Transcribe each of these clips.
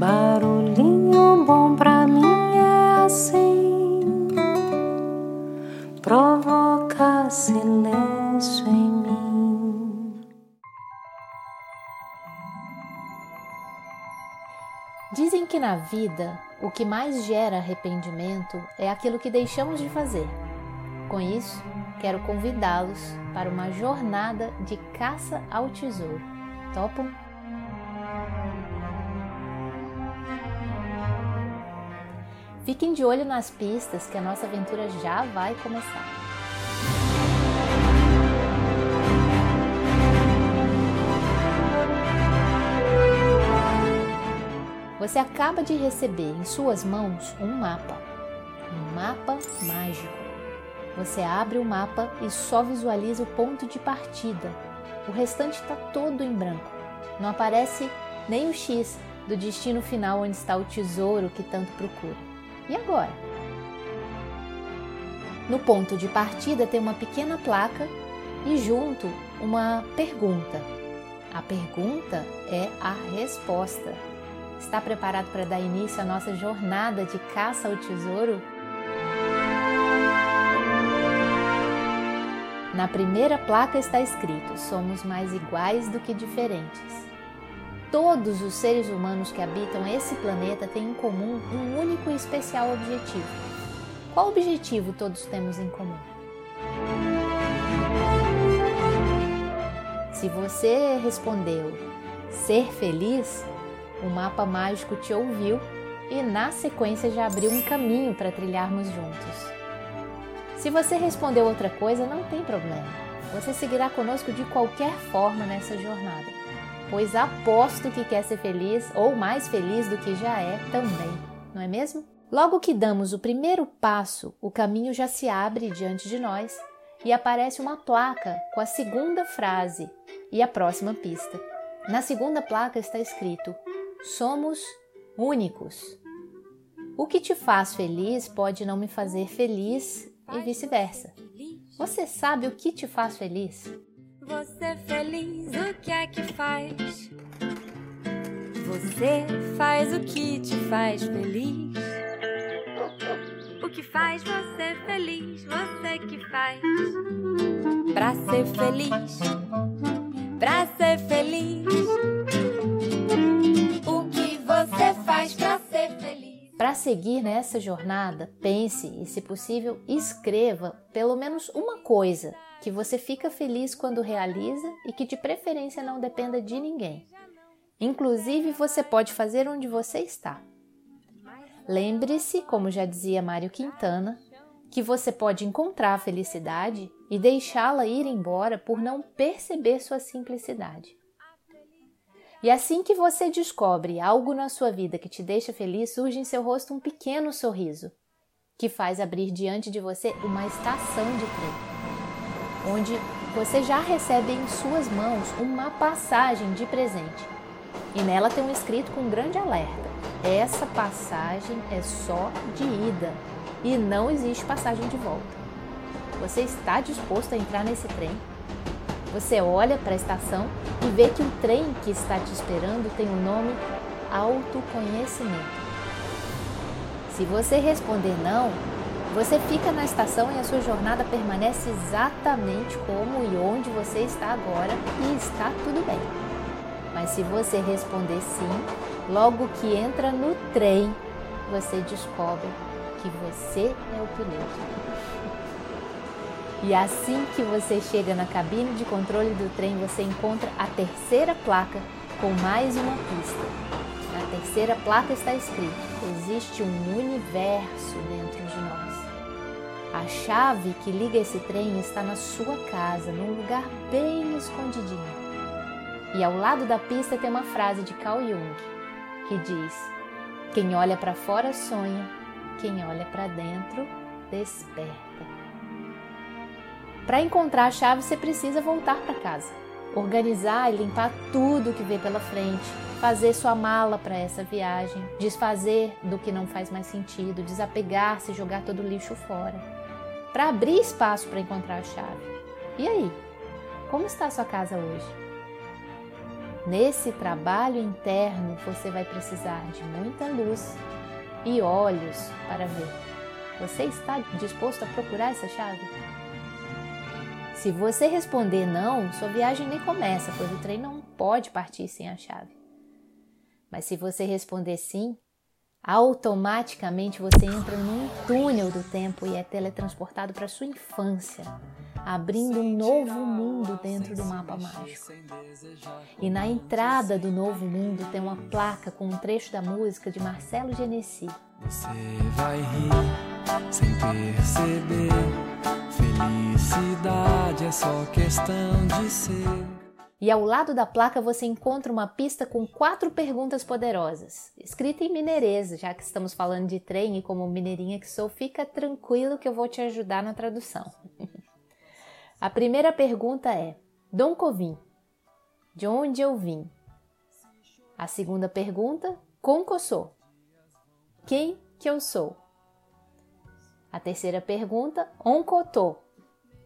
Barulhinho bom pra mim é assim, provoca silêncio em mim. Dizem que na vida o que mais gera arrependimento é aquilo que deixamos de fazer. Com isso, quero convidá-los para uma jornada de caça ao tesouro. Topam? Fiquem de olho nas pistas que a nossa aventura já vai começar. Você acaba de receber em suas mãos um mapa, um mapa mágico. Você abre o mapa e só visualiza o ponto de partida. O restante está todo em branco. Não aparece nem o X do destino final onde está o tesouro que tanto procura. E agora? No ponto de partida tem uma pequena placa e junto uma pergunta. A pergunta é a resposta. Está preparado para dar início à nossa jornada de caça ao tesouro? Na primeira placa está escrito: somos mais iguais do que diferentes. Todos os seres humanos que habitam esse planeta têm em comum um único e especial objetivo. Qual objetivo todos temos em comum? Se você respondeu ser feliz, o mapa mágico te ouviu e na sequência já abriu um caminho para trilharmos juntos. Se você respondeu outra coisa, não tem problema. Você seguirá conosco de qualquer forma nessa jornada, pois aposto que quer ser feliz ou mais feliz do que já é também, não é mesmo? Logo que damos o primeiro passo, o caminho já se abre diante de nós e aparece uma placa com a segunda frase e a próxima pista. Na segunda placa está escrito: Somos únicos. O que te faz feliz pode não me fazer feliz e vice-versa. Você sabe o que te faz feliz? Você feliz, o que é que faz? Você faz o que te faz feliz. O que faz você feliz, você que faz. Pra ser feliz, pra ser feliz. Para seguir nessa jornada, pense e, se possível, escreva pelo menos uma coisa que você fica feliz quando realiza e que de preferência não dependa de ninguém. Inclusive, você pode fazer onde você está. Lembre-se, como já dizia Mário Quintana, que você pode encontrar a felicidade e deixá-la ir embora por não perceber sua simplicidade. E assim que você descobre algo na sua vida que te deixa feliz, surge em seu rosto um pequeno sorriso, que faz abrir diante de você uma estação de trem, onde você já recebe em suas mãos uma passagem de presente. E nela tem um escrito com um grande alerta: essa passagem é só de ida e não existe passagem de volta. Você está disposto a entrar nesse trem? Você olha para a estação e vê que o trem que está te esperando tem o nome autoconhecimento. Se você responder não, você fica na estação e a sua jornada permanece exatamente como e onde você está agora e está tudo bem. Mas se você responder sim, logo que entra no trem, você descobre que você é o piloto. E assim que você chega na cabine de controle do trem, você encontra a terceira placa com mais uma pista. Na terceira placa está escrito: existe um universo dentro de nós. A chave que liga esse trem está na sua casa, num lugar bem escondidinho. E ao lado da pista tem uma frase de Carl Jung que diz: Quem olha para fora sonha, quem olha para dentro desperta. Para encontrar a chave, você precisa voltar para casa, organizar e limpar tudo que vê pela frente, fazer sua mala para essa viagem, desfazer do que não faz mais sentido, desapegar-se, jogar todo o lixo fora, para abrir espaço para encontrar a chave. E aí? Como está a sua casa hoje? Nesse trabalho interno, você vai precisar de muita luz e olhos para ver. Você está disposto a procurar essa chave? Se você responder não, sua viagem nem começa, pois o trem não pode partir sem a chave. Mas se você responder sim, automaticamente você entra num túnel do tempo e é teletransportado para sua infância, abrindo um novo mundo dentro do mapa mágico. E na entrada do novo mundo tem uma placa com um trecho da música de Marcelo Genesi. Você vai rir sem perceber. Felicidade é só questão de ser. E ao lado da placa você encontra uma pista com quatro perguntas poderosas, escrita em mineirês, já que estamos falando de trem e como mineirinha que sou, fica tranquilo que eu vou te ajudar na tradução. A primeira pergunta é: Dom Covim, de onde eu vim? A segunda pergunta: eu sou? Quem que eu sou? A terceira pergunta: Oncotô,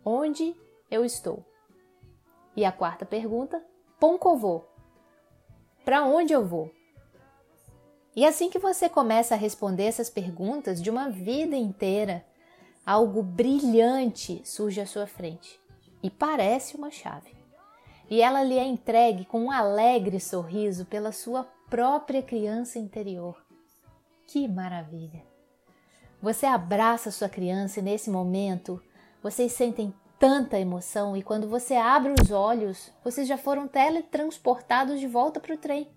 onde eu estou? E a quarta pergunta: Poncovô, para onde eu vou? E assim que você começa a responder essas perguntas de uma vida inteira, algo brilhante surge à sua frente e parece uma chave. E ela lhe é entregue com um alegre sorriso pela sua própria criança interior. Que maravilha! Você abraça sua criança e nesse momento vocês sentem tanta emoção e quando você abre os olhos, vocês já foram teletransportados de volta para o trem,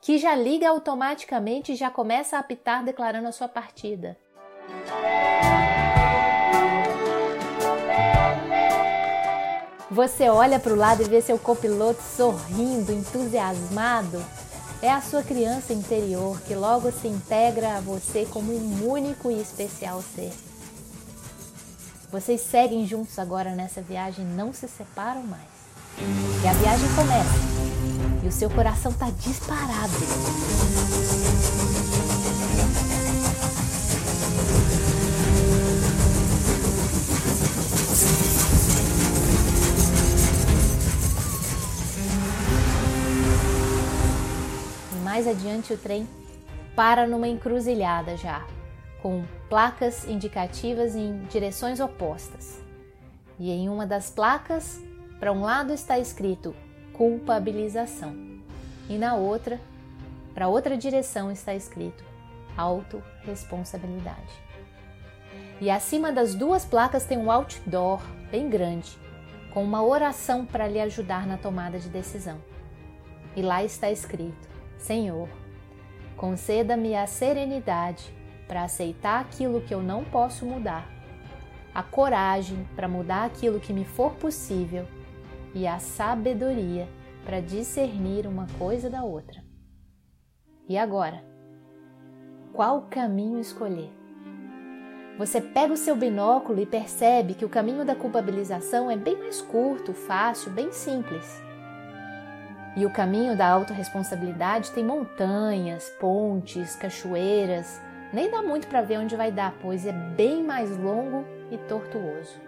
que já liga automaticamente e já começa a apitar declarando a sua partida. Você olha para o lado e vê seu copiloto sorrindo, entusiasmado. É a sua criança interior que logo se integra a você como um único e especial ser. Vocês seguem juntos agora nessa viagem, não se separam mais. E a viagem começa. E o seu coração está disparado. E mais adiante o trem para numa encruzilhada já, com placas indicativas em direções opostas. E em uma das placas, para um lado está escrito culpabilização, e na outra, para outra direção está escrito autorresponsabilidade. E acima das duas placas tem um outdoor bem grande, com uma oração para lhe ajudar na tomada de decisão. E lá está escrito: Senhor, conceda-me a serenidade para aceitar aquilo que eu não posso mudar, a coragem para mudar aquilo que me for possível e a sabedoria para discernir uma coisa da outra. E agora? Qual caminho escolher? Você pega o seu binóculo e percebe que o caminho da culpabilização é bem mais curto, fácil, bem simples. E o caminho da autorresponsabilidade tem montanhas, pontes, cachoeiras, nem dá muito para ver onde vai dar, pois é bem mais longo e tortuoso.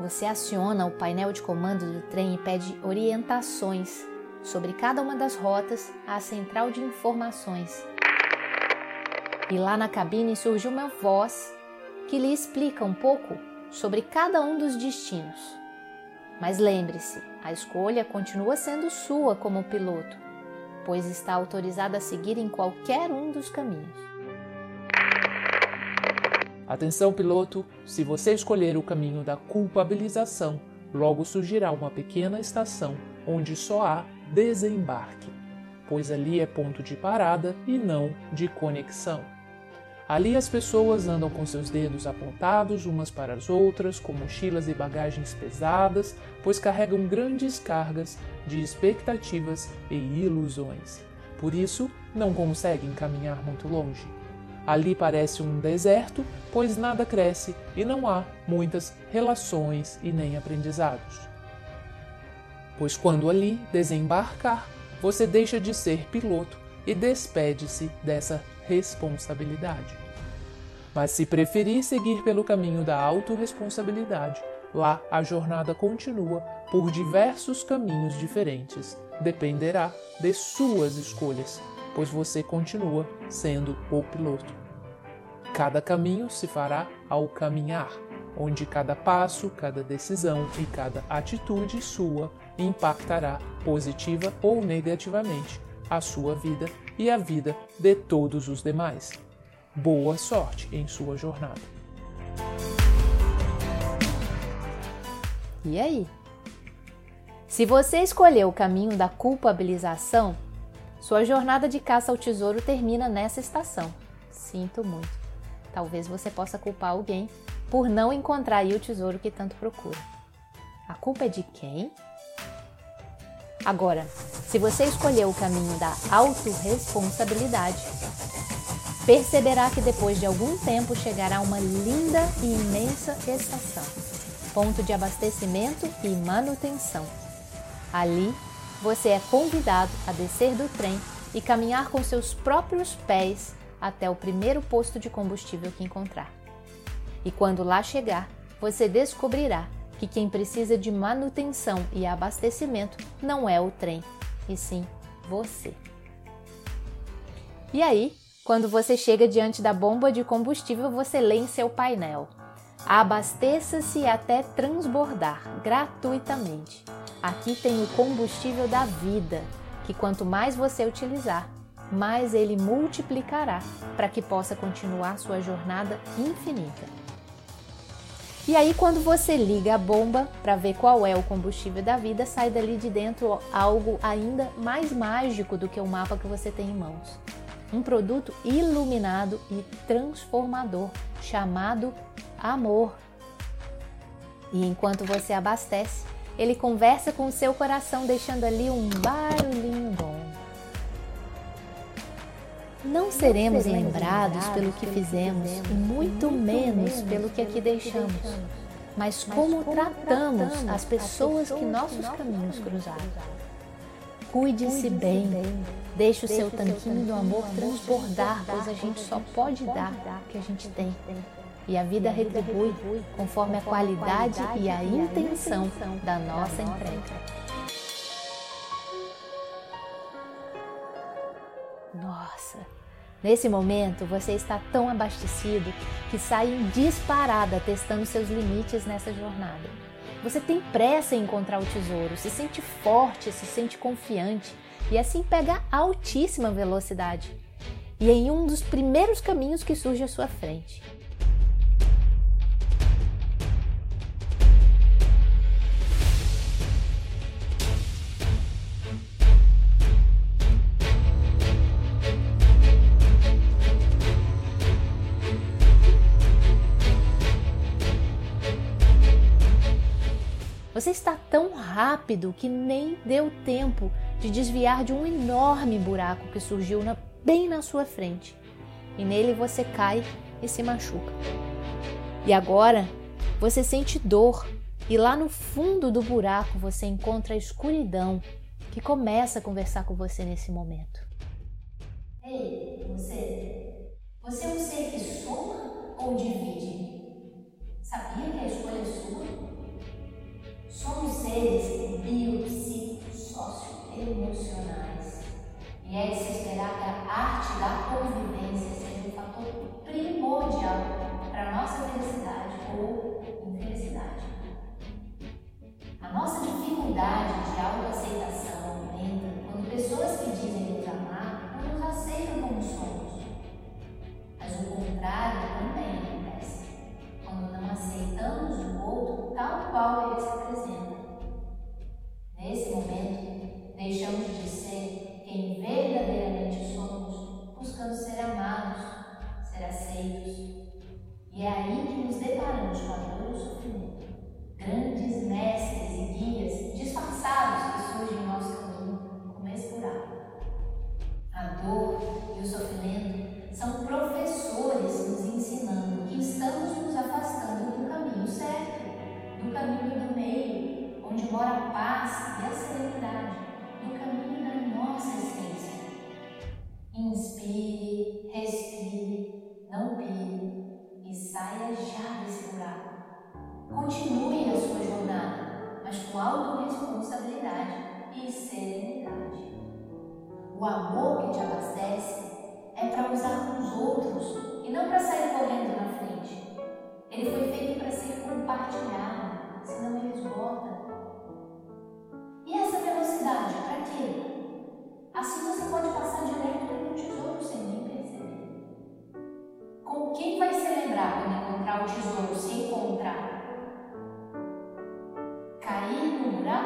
Você aciona o painel de comando do trem e pede orientações sobre cada uma das rotas à central de informações. E lá na cabine surge uma voz que lhe explica um pouco sobre cada um dos destinos. Mas lembre-se, a escolha continua sendo sua como piloto pois está autorizado a seguir em qualquer um dos caminhos. Atenção, piloto! Se você escolher o caminho da culpabilização, logo surgirá uma pequena estação onde só há desembarque, pois ali é ponto de parada e não de conexão. Ali as pessoas andam com seus dedos apontados umas para as outras, com mochilas e bagagens pesadas, pois carregam grandes cargas de expectativas e ilusões. Por isso, não conseguem caminhar muito longe. Ali parece um deserto, pois nada cresce e não há muitas relações e nem aprendizados. Pois quando ali desembarcar, você deixa de ser piloto e despede-se dessa responsabilidade. Mas se preferir seguir pelo caminho da autorresponsabilidade, Lá a jornada continua por diversos caminhos diferentes. Dependerá de suas escolhas, pois você continua sendo o piloto. Cada caminho se fará ao caminhar, onde cada passo, cada decisão e cada atitude sua impactará positiva ou negativamente a sua vida e a vida de todos os demais. Boa sorte em sua jornada. E aí? Se você escolheu o caminho da culpabilização, sua jornada de caça ao tesouro termina nessa estação. Sinto muito. Talvez você possa culpar alguém por não encontrar o tesouro que tanto procura. A culpa é de quem? Agora, se você escolheu o caminho da autorresponsabilidade, perceberá que depois de algum tempo chegará uma linda e imensa estação, ponto de abastecimento e manutenção. Ali, você é convidado a descer do trem e caminhar com seus próprios pés até o primeiro posto de combustível que encontrar. E quando lá chegar, você descobrirá que quem precisa de manutenção e abastecimento não é o trem, e sim você. E aí, quando você chega diante da bomba de combustível, você lê em seu painel: Abasteça-se até transbordar gratuitamente. Aqui tem o combustível da vida, que quanto mais você utilizar, mais ele multiplicará para que possa continuar sua jornada infinita. E aí, quando você liga a bomba para ver qual é o combustível da vida, sai dali de dentro algo ainda mais mágico do que o mapa que você tem em mãos. Um produto iluminado e transformador chamado amor. E enquanto você abastece, ele conversa com o seu coração, deixando ali um barulhinho Não seremos lembrados pelo que fizemos e muito menos pelo que aqui deixamos, mas como tratamos as pessoas que nossos caminhos cruzaram. Cuide-se bem, deixe o seu tanquinho do amor transbordar, pois a gente só pode dar o que a gente tem. E a vida retribui conforme a qualidade e a intenção da nossa entrega. Nossa, nesse momento você está tão abastecido que sai em disparada testando seus limites nessa jornada. Você tem pressa em encontrar o tesouro, se sente forte, se sente confiante e assim pega altíssima velocidade. E em um dos primeiros caminhos que surge à sua frente. Você está tão rápido que nem deu tempo de desviar de um enorme buraco que surgiu na, bem na sua frente. E nele você cai e se machuca. E agora você sente dor, e lá no fundo do buraco você encontra a escuridão que começa a conversar com você nesse momento. Ei, você! Você é um ser que soma ou divide? Sabia que a escolha é sua? Somos seres biopsicossocioemocionais e é de se esperar que a arte da convivência seja um fator primordial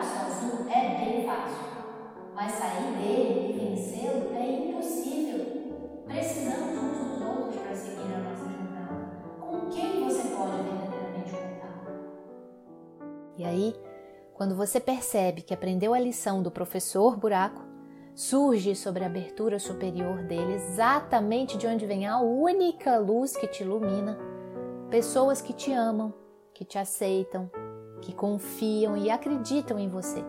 Buraco sozinho é bem fácil, mas sair dele e vencê-lo é impossível. Precisamos uns dos outros para seguir a nossa jornada. Com quem você pode verdadeiramente contar? E aí, quando você percebe que aprendeu a lição do professor buraco, surge sobre a abertura superior dele, exatamente de onde vem a única luz que te ilumina, pessoas que te amam, que te aceitam, que confiam e acreditam em você,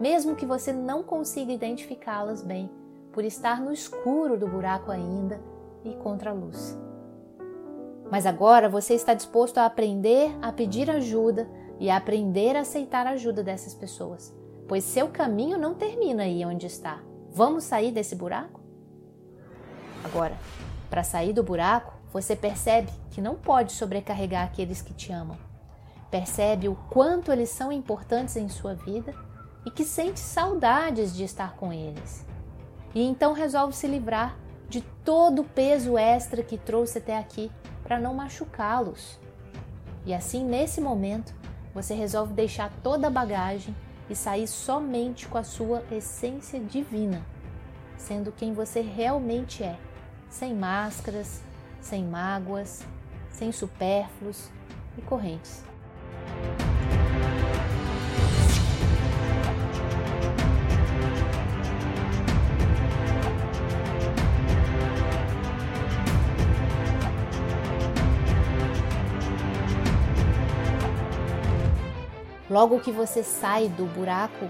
mesmo que você não consiga identificá-las bem, por estar no escuro do buraco ainda e contra a luz. Mas agora você está disposto a aprender a pedir ajuda e a aprender a aceitar a ajuda dessas pessoas, pois seu caminho não termina aí onde está. Vamos sair desse buraco? Agora, para sair do buraco, você percebe que não pode sobrecarregar aqueles que te amam percebe o quanto eles são importantes em sua vida e que sente saudades de estar com eles. E então resolve se livrar de todo o peso extra que trouxe até aqui para não machucá-los. E assim, nesse momento, você resolve deixar toda a bagagem e sair somente com a sua essência divina, sendo quem você realmente é, sem máscaras, sem mágoas, sem supérfluos e correntes. Logo que você sai do buraco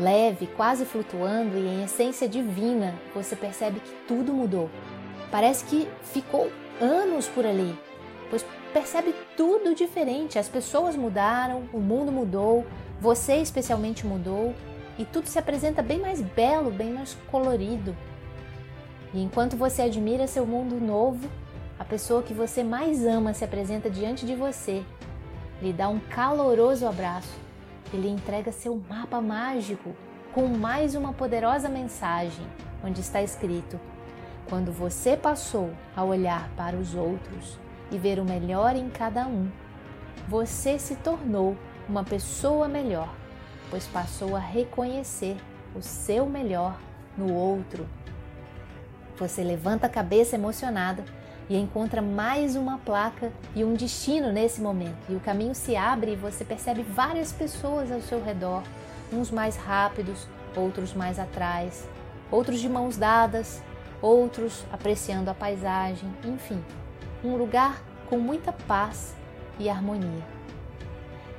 leve, quase flutuando e em essência divina, você percebe que tudo mudou. Parece que ficou anos por ali, pois percebe tudo diferente. As pessoas mudaram, o mundo mudou, você especialmente mudou e tudo se apresenta bem mais belo, bem mais colorido. E enquanto você admira seu mundo novo, a pessoa que você mais ama se apresenta diante de você lhe dá um caloroso abraço e lhe entrega seu mapa mágico com mais uma poderosa mensagem, onde está escrito: Quando você passou a olhar para os outros e ver o melhor em cada um, você se tornou uma pessoa melhor, pois passou a reconhecer o seu melhor no outro. Você levanta a cabeça emocionada e encontra mais uma placa e um destino nesse momento. E o caminho se abre e você percebe várias pessoas ao seu redor, uns mais rápidos, outros mais atrás, outros de mãos dadas, outros apreciando a paisagem, enfim, um lugar com muita paz e harmonia.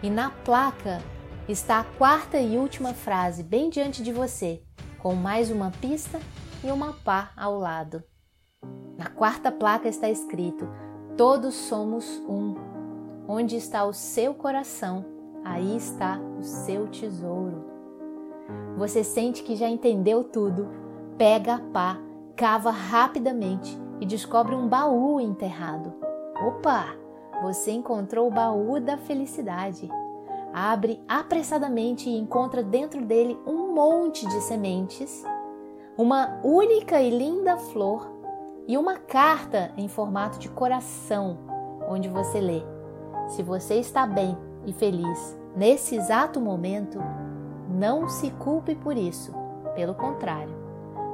E na placa está a quarta e última frase, bem diante de você, com mais uma pista e uma pá ao lado. Na quarta placa está escrito: Todos somos um. Onde está o seu coração, aí está o seu tesouro. Você sente que já entendeu tudo, pega a pá, cava rapidamente e descobre um baú enterrado. Opa! Você encontrou o baú da felicidade. Abre apressadamente e encontra dentro dele um monte de sementes, uma única e linda flor e uma carta em formato de coração, onde você lê: Se você está bem e feliz nesse exato momento, não se culpe por isso. Pelo contrário,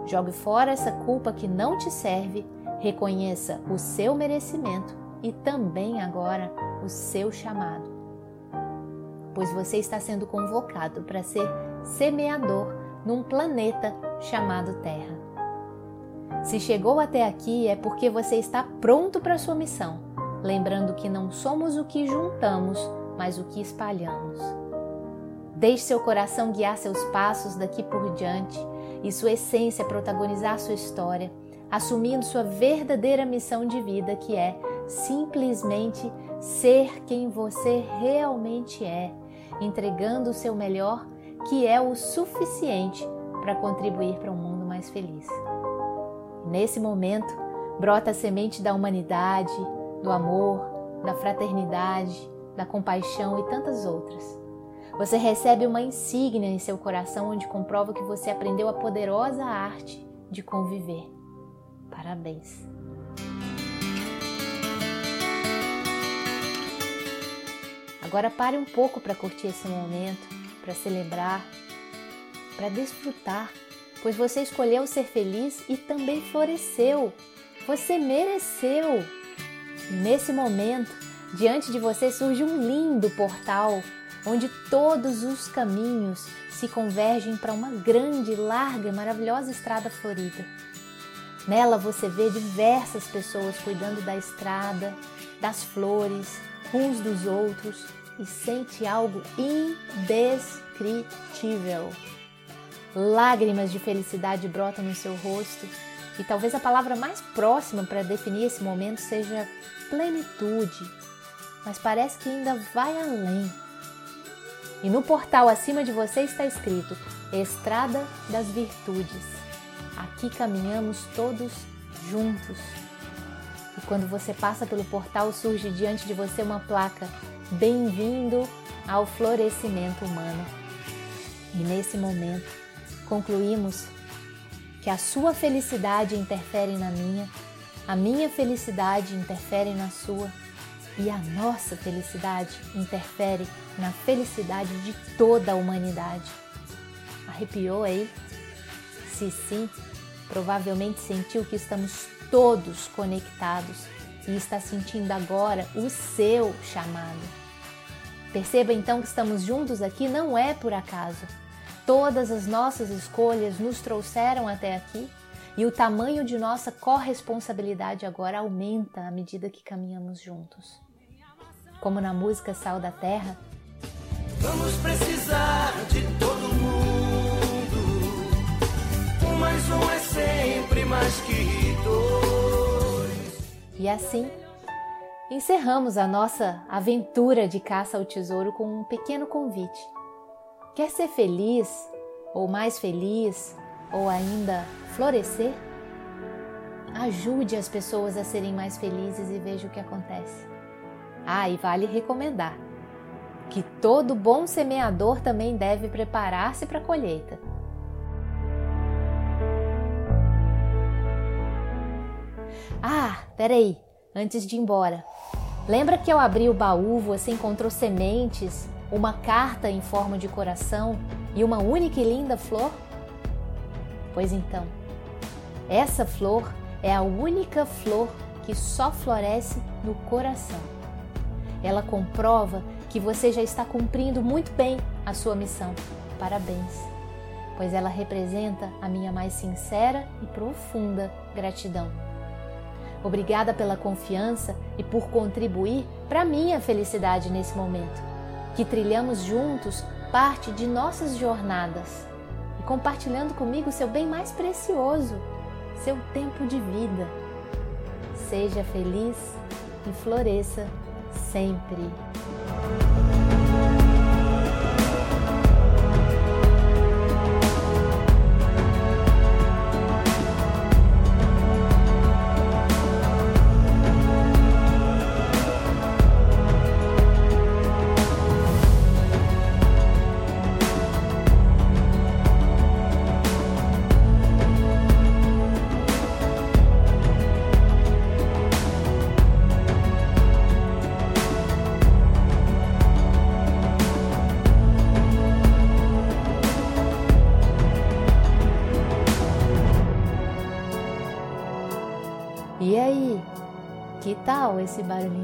jogue fora essa culpa que não te serve, reconheça o seu merecimento e também agora o seu chamado. Pois você está sendo convocado para ser semeador num planeta chamado Terra. Se chegou até aqui é porque você está pronto para sua missão, lembrando que não somos o que juntamos, mas o que espalhamos. Deixe seu coração guiar seus passos daqui por diante e sua essência protagonizar sua história, assumindo sua verdadeira missão de vida, que é simplesmente ser quem você realmente é, entregando o seu melhor que é o suficiente para contribuir para um mundo mais feliz. Nesse momento, brota a semente da humanidade, do amor, da fraternidade, da compaixão e tantas outras. Você recebe uma insígnia em seu coração onde comprova que você aprendeu a poderosa arte de conviver. Parabéns! Agora pare um pouco para curtir esse momento, para celebrar, para desfrutar, pois você escolheu ser feliz e também floresceu. Você mereceu. Nesse momento, diante de você surge um lindo portal onde todos os caminhos se convergem para uma grande, larga e maravilhosa estrada florida. Nela você vê diversas pessoas cuidando da estrada, das flores, uns dos outros e sente algo indescritível. Lágrimas de felicidade brotam no seu rosto e talvez a palavra mais próxima para definir esse momento seja plenitude, mas parece que ainda vai além. E no portal acima de você está escrito Estrada das Virtudes. Aqui caminhamos todos juntos. E quando você passa pelo portal, surge diante de você uma placa Bem-vindo ao florescimento humano. E nesse momento, concluímos que a sua felicidade interfere na minha, a minha felicidade interfere na sua e a nossa felicidade interfere na felicidade de toda a humanidade. Arrepiou aí? Se sim, provavelmente sentiu que estamos todos conectados e está sentindo agora o seu chamado. Perceba então que estamos juntos aqui não é por acaso. Todas as nossas escolhas nos trouxeram até aqui e o tamanho de nossa corresponsabilidade agora aumenta à medida que caminhamos juntos. Como na música Sal da Terra, Vamos precisar de todo Mais um é sempre mais que dois. E assim, encerramos a nossa aventura de caça ao tesouro com um pequeno convite. Quer ser feliz, ou mais feliz, ou ainda florescer? Ajude as pessoas a serem mais felizes e veja o que acontece. Ah, e vale recomendar que todo bom semeador também deve preparar-se para a colheita. Ah, peraí, antes de ir embora. Lembra que ao abrir o baú você encontrou sementes, uma carta em forma de coração e uma única e linda flor? Pois então, essa flor é a única flor que só floresce no coração. Ela comprova que você já está cumprindo muito bem a sua missão. Parabéns, pois ela representa a minha mais sincera e profunda gratidão. Obrigada pela confiança e por contribuir para minha felicidade nesse momento. Que trilhamos juntos parte de nossas jornadas e compartilhando comigo seu bem mais precioso, seu tempo de vida. Seja feliz e floresça sempre. Esse barulhinho?